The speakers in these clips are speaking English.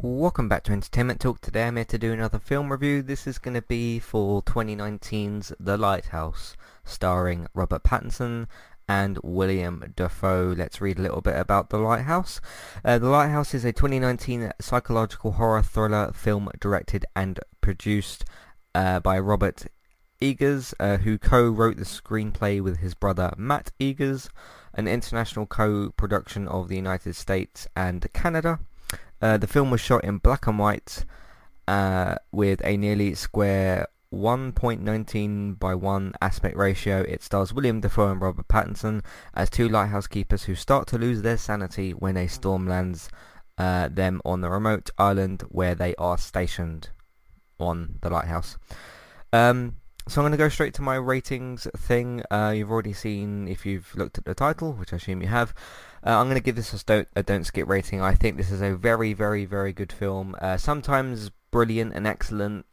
Welcome back to Entertainment Talk. Today I'm here to do another film review. This is going to be for 2019's The Lighthouse, starring Robert Pattinson and William Dafoe. Let's read a little bit about The Lighthouse. Uh, the Lighthouse is a 2019 psychological horror thriller film directed and produced uh, by Robert Eggers, uh, who co-wrote the screenplay with his brother Max Eggers, an international co-production of the United States and Canada. Uh, the film was shot in black and white uh, with a nearly square 1.19 by 1 aspect ratio. It stars William Dafoe and Robert Pattinson as two lighthouse keepers who start to lose their sanity when a storm lands uh, them on the remote island where they are stationed on the lighthouse. Um, so I'm going to go straight to my ratings thing. Uh, you've already seen, if you've looked at the title, which I assume you have, uh, I'm going to give this a don't, a don't skip rating. I think this is a very, very, very good film. Uh, sometimes brilliant and excellent,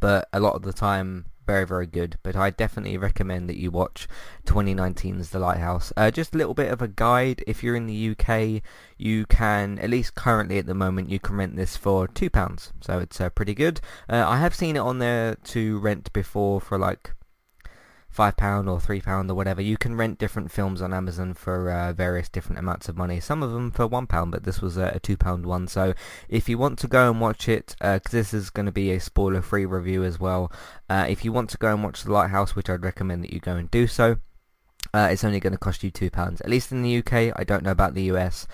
but a lot of the time very, very good. But I definitely recommend that you watch 2019's The Lighthouse. Uh, just a little bit of a guide. If you're in the UK, you can, at least currently at the moment, you can rent this for £2. So it's uh, pretty good. Uh, I have seen it on there to rent before for like five pound or three pound or whatever. You can rent different films on Amazon for uh, various different amounts of money. Some of them for one pound, but this was a, a two pound one. So if you want to go and watch it, because uh, this is going to be a spoiler free review as well. Uh, if you want to go and watch The Lighthouse, which I'd recommend that you go and do so, uh, it's only going to cost you two pounds. At least in the UK. I don't know about the US.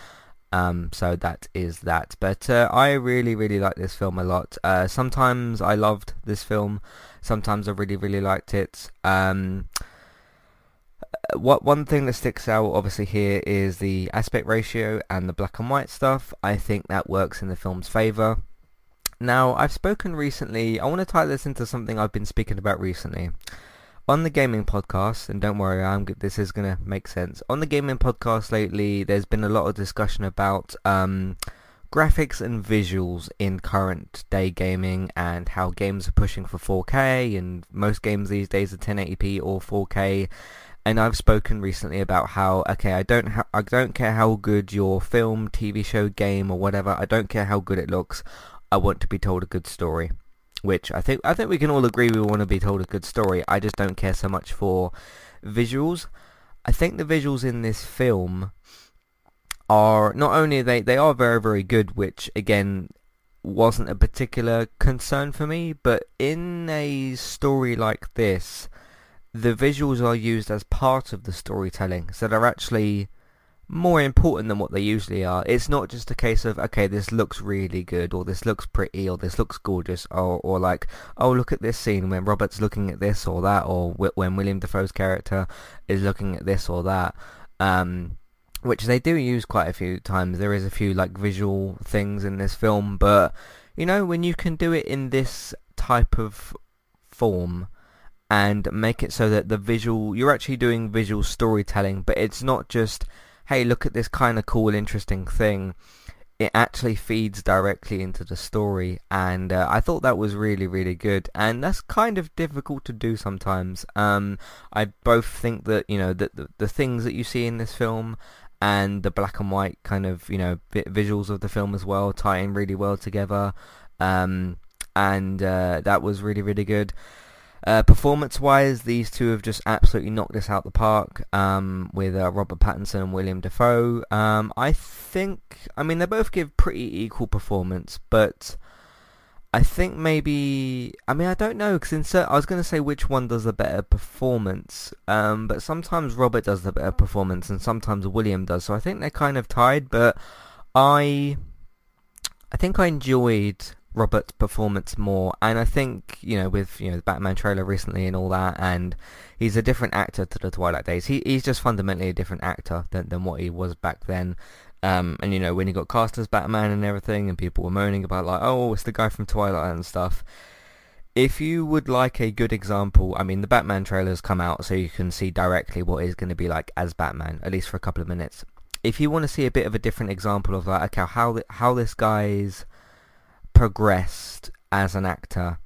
Um, so that is that. But uh, I really, really like this film a lot. Uh, sometimes I loved this film. Sometimes I really, really liked it. Um, what one thing that sticks out obviously here is the aspect ratio and the black and white stuff. I think that works in the film's favour. Now, I've spoken recently, I want to tie this into something I've been speaking about recently on the gaming podcast, and don't worry, I'm this is gonna make sense. On the gaming podcast lately, there's been a lot of discussion about um, graphics and visuals in current day gaming, and how games are pushing for 4K, and most games these days are 1080p or 4K. And I've spoken recently about how okay, I don't ha- I don't care how good your film, TV show, game, or whatever. I don't care how good it looks. I want to be told a good story which I think I think we can all agree we want to be told a good story. I just don't care so much for visuals. I think the visuals in this film are not only they they are very very good, which again wasn't a particular concern for me, but in a story like this, the visuals are used as part of the storytelling, so they're actually more important than what they usually are. It's not just a case of okay, this looks really good, or this looks pretty, or this looks gorgeous, or or like oh look at this scene when Robert's looking at this or that, or when William Dafoe's character is looking at this or that. Um, which they do use quite a few times. There is a few like visual things in this film, but you know when you can do it in this type of form and make it so that the visual you're actually doing visual storytelling, but it's not just hey, look at this kind of cool, interesting thing, it actually feeds directly into the story and uh, I thought that was really really good and that's kind of difficult to do sometimes. Um, I both think that you know that the, the, things that you see in this film and the black and white kind of you know visuals of the film as well tie in really well together. Um, and uh, that was really really good uh, performance-wise, these two have just absolutely knocked this out the park um, with uh, Robert Pattinson and William Dafoe. Um, I think, I mean, they both give pretty equal performance, but I think maybe, I mean, I don't know, because I was going to say which one does the better performance, um, but sometimes Robert does the better performance and sometimes William does, so I think they're kind of tied, but I, I think I enjoyed Robert's performance more. And I think, you know, with, you know, the Batman trailer recently and all that, and he's a different actor to the Twilight days. He, he's just fundamentally a different actor than, than what he was back then. Um, and, you know, when he got cast as Batman and everything, and people were moaning about, like, oh, it's the guy from Twilight and stuff. If you would like a good example, I mean, the Batman trailers come out so you can see directly what he's going to be like as Batman, at least for a couple of minutes. If you want to see a bit of a different example of like, okay, how how this guy's progressed as an actor,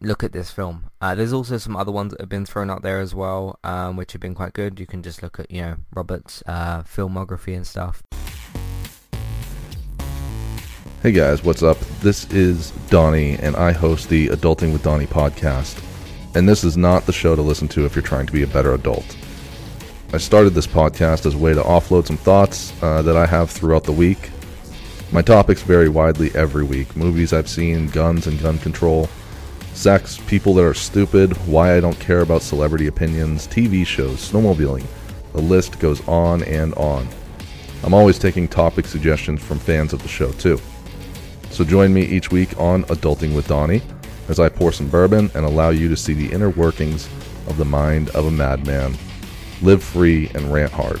look at this film. Uh, there's also some other ones that have been thrown out there as well, um, which have been quite good. You can just look at, you know, Robert's uh, filmography and stuff. Hey guys, what's up? This is Donnie, and I host the Adulting with Donnie podcast. And this is not the show to listen to if you're trying to be a better adult. I started this podcast as a way to offload some thoughts uh, that I have throughout the week. My topics vary widely every week movies I've seen, guns and gun control, sex, people that are stupid, why I don't care about celebrity opinions, TV shows, snowmobiling. The list goes on and on. I'm always taking topic suggestions from fans of the show, too. So join me each week on Adulting with Donnie as I pour some bourbon and allow you to see the inner workings of the mind of a madman. Live free and rant hard.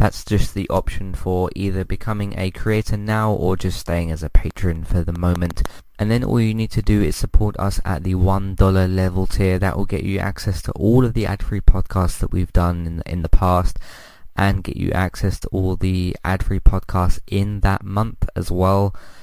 That's just the option for either becoming a creator now or just staying as a patron for the moment. And then all you need to do is support us at the $1 level tier. That will get you access to all of the ad-free podcasts that we've done in, in the past and get you access to all the ad-free podcasts in that month as well.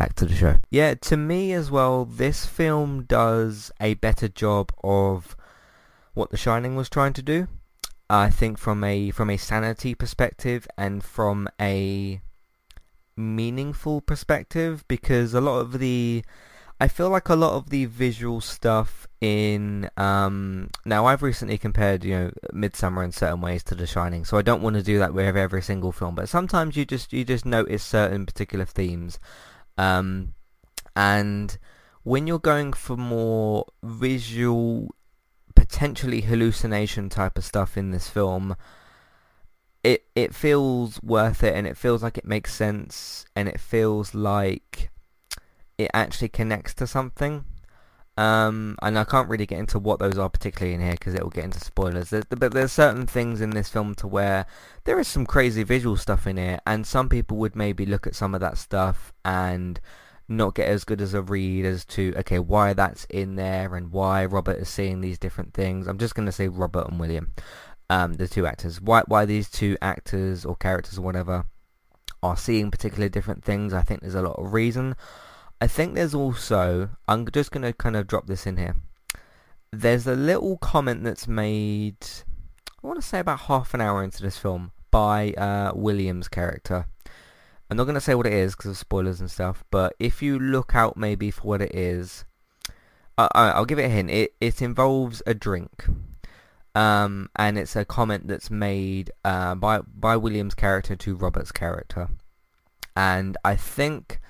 Back to the show. Yeah, to me as well, this film does a better job of what The Shining was trying to do. I think from a from a sanity perspective and from a meaningful perspective because a lot of the I feel like a lot of the visual stuff in um now I've recently compared you know Midsommar in certain ways to The Shining so I don't want to do that with every single film but sometimes you just you just notice certain particular themes um and when you're going for more visual potentially hallucination type of stuff in this film it it feels worth it and it feels like it makes sense and it feels like it actually connects to something. Um, and I can't really get into what those are particularly in here because it will get into spoilers. There's, but there's certain things in this film to where there is some crazy visual stuff in here, and some people would maybe look at some of that stuff and not get as good as a read as to okay why that's in there and why Robert is seeing these different things. I'm just going to say Robert and William um, the two actors. Why why these two actors or characters or whatever are seeing particularly different things. I think there's a lot of reason. I think there's also I'm just gonna kind of drop this in here. There's a little comment that's made. I want to say about half an hour into this film by uh, William's character. I'm not going to say what it is because of spoilers and stuff, but if you look out maybe for what it is, uh, I'll give it a hint. It, it involves a drink um, and it's a comment that's made uh, by by William's character to Robert's character, and I think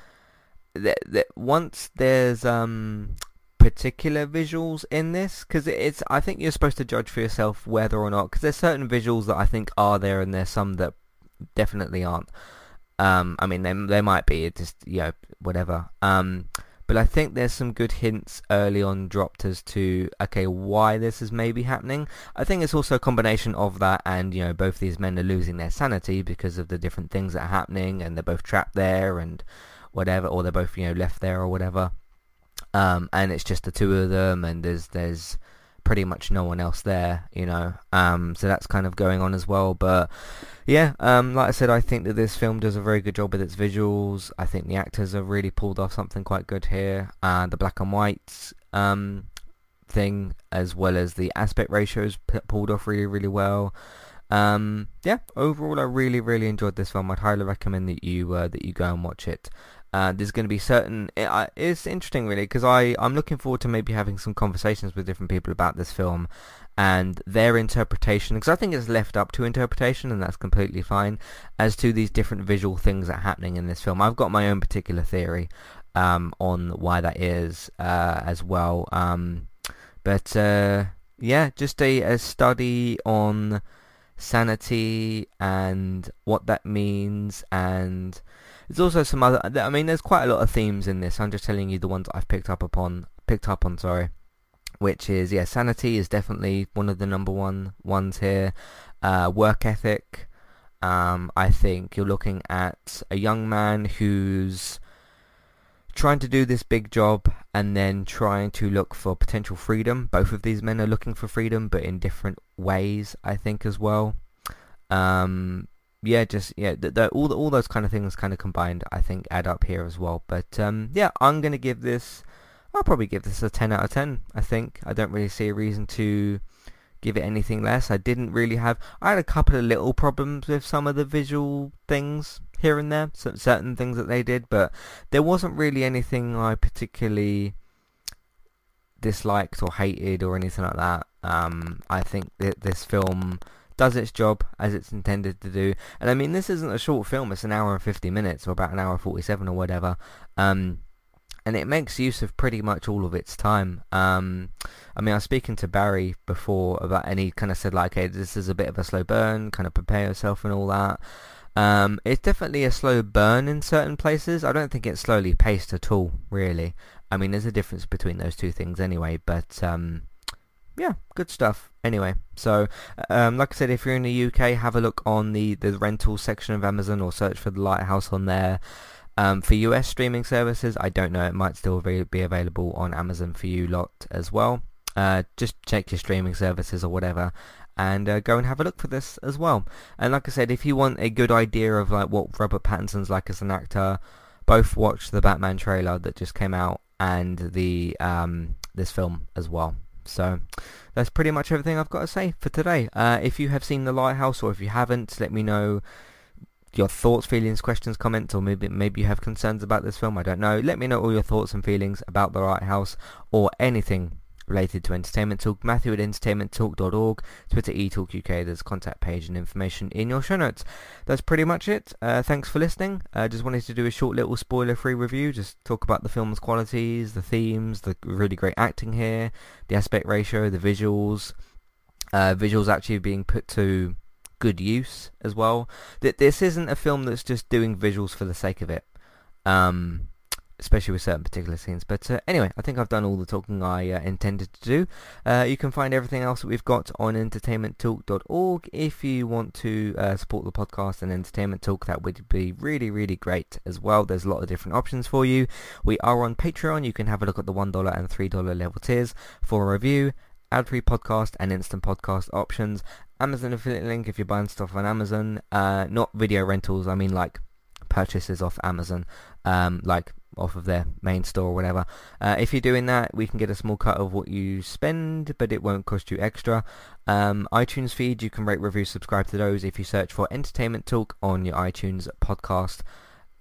that, that once there's um, particular visuals in this, because it's I think you're supposed to judge for yourself whether or not, because there's certain visuals that I think are there, and there's some that definitely aren't. Um, I mean, they they might be, it just you know whatever. Um, but I think there's some good hints early on dropped as to okay why this is maybe happening. I think it's also a combination of that and you know both these men are losing their sanity because of the different things that are happening and they're both trapped there and whatever or they're both you know left there or whatever. Um, and it's just the two of them and there's there's pretty much no one else there, you know. Um, so that's kind of going on as well. But yeah, um, like I said, I think that this film does a very good job with its visuals. I think the actors have really pulled off something quite good here. Uh, the black and white um, thing, as well as the aspect ratios, p- pulled off really, really well. Um, yeah, overall, I really, really enjoyed this film. I'd highly recommend that you uh, that you go and watch it. Uh, there's going to be certain. It, uh, it's interesting, really, because I I'm looking forward to maybe having some conversations with different people about this film and their interpretation, because I think it's left up to interpretation, and that's completely fine. As to these different visual things that are happening in this film, I've got my own particular theory um, on why that is uh, as well. Um, but uh, yeah, just a, a study on sanity and what that means and there's also some other I mean there's quite a lot of themes in this. I'm just telling you the ones I've picked up upon picked up on sorry which is yeah sanity is definitely one of the number one ones here. Uh, work ethic um, I think you're looking at a young man who's trying to do this big job and then trying to look for potential freedom. Both of these men are looking for freedom, but in different ways, I think, as well. Um, yeah, just yeah, all the, all those kind of things kind of combined, I think, add up here as well. But um, yeah, I'm gonna give this. I'll probably give this a 10 out of 10. I think I don't really see a reason to give it anything less. I didn't really have. I had a couple of little problems with some of the visual things here and there, certain things that they did, but there wasn't really anything I particularly disliked or hated or anything like that. Um, I think that this film does its job as it's intended to do. And I mean, this isn't a short film; it's an hour and fifty minutes, or about an hour forty-seven, or whatever. Um, and it makes use of pretty much all of its time. Um, I mean, I was speaking to Barry before about, and he kind of said like, "Hey, this is a bit of a slow burn. Kind of prepare yourself and all that." Um, it's definitely a slow burn in certain places. I don't think it's slowly paced at all, really. I mean, there's a difference between those two things anyway, but um, yeah, good stuff. Anyway, so um, like I said, if you're in the UK, have a look on the, the rental section of Amazon or search for The Lighthouse on there. Um, for US streaming services, I don't know. It might still be available on Amazon for you lot as well. Uh, just check your streaming services or whatever and uh, go and have a look for this as well. And like I said, if you want a good idea of like what Robert Pattinson's like as an actor, both watch the Batman trailer that just came out and the um, this film as well. So that's pretty much everything I've got to say for today. Uh, if you have seen The Lighthouse or if you haven't, let me know your thoughts, feelings, questions, comments, or maybe maybe you have concerns about this film. I don't know. Let me know all your thoughts and feelings about The Lighthouse or anything related to Entertainment Talk, Matthew at entertainmenttalk.org, Twitter eTalkUK, there's a contact page and information in your show notes. That's pretty much it. Uh, thanks for listening. I uh, just wanted to do a short little spoiler-free review, just talk about the film's qualities, the themes, the really great acting here, the aspect ratio, the visuals, uh, visuals actually being put to good use as well. That this isn't a film that's just doing visuals for the sake of it. Um, especially with certain particular scenes. But uh, anyway, I think I've done all the talking I uh, intended to do. Uh, you can find everything else that we've got on entertainmenttalk.org. If you want to uh, support the podcast and Entertainment Talk, that would be really, really great as well. There's a lot of different options for you. We are on Patreon. You can have a look at the $1 and $3 level tiers for a review ad-free podcast and instant podcast options. Amazon affiliate link if you're buying stuff on Amazon. Uh, not video rentals, I mean like purchases off Amazon, um, like off of their main store or whatever. Uh, if you're doing that, we can get a small cut of what you spend, but it won't cost you extra. Um, iTunes feed, you can rate, review, subscribe to those if you search for Entertainment Talk on your iTunes podcast.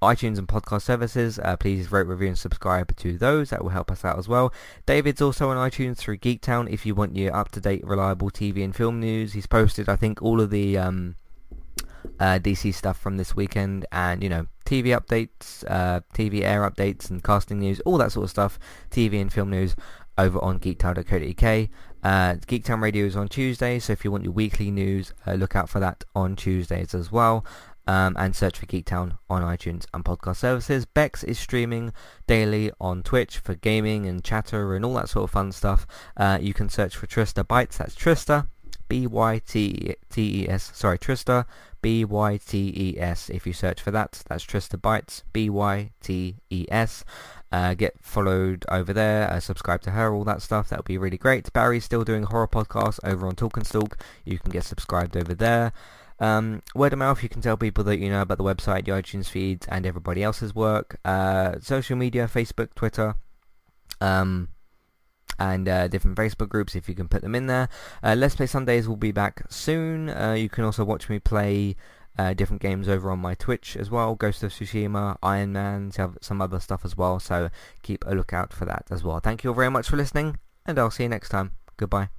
iTunes and podcast services, uh, please rate, review and subscribe to those. That will help us out as well. David's also on iTunes through Geektown if you want your up-to-date, reliable TV and film news. He's posted, I think, all of the... Um, uh, DC stuff from this weekend and, you know, TV updates, uh, TV air updates and casting news, all that sort of stuff, TV and film news over on geektown.co.uk. Uh, Geektown Radio is on Tuesdays, so if you want your weekly news, uh, look out for that on Tuesdays as well. Um, and search for Geektown on iTunes and podcast services. Bex is streaming daily on Twitch for gaming and chatter and all that sort of fun stuff. Uh, you can search for Trista Bytes, that's Trista, B-Y-T-E-S, sorry, Trista, B-Y-T-E-S. If you search for that, that's Trista Bytes, B-Y-T-E-S. Uh, get followed over there, uh, subscribe to her, all that stuff. That would be really great. Barry's still doing horror podcasts over on Talk and Stalk. You can get subscribed over there. Um, word of mouth, you can tell people that you know about the website, the iTunes feeds, and everybody else's work. Uh, social media, Facebook, Twitter, um, and uh, different Facebook groups if you can put them in there. Uh, Let's Play Sundays will be back soon. Uh, you can also watch me play uh, different games over on my Twitch as well. Ghost of Tsushima, Iron Man, some other stuff as well. So keep a lookout for that as well. Thank you all very much for listening, and I'll see you next time. Goodbye.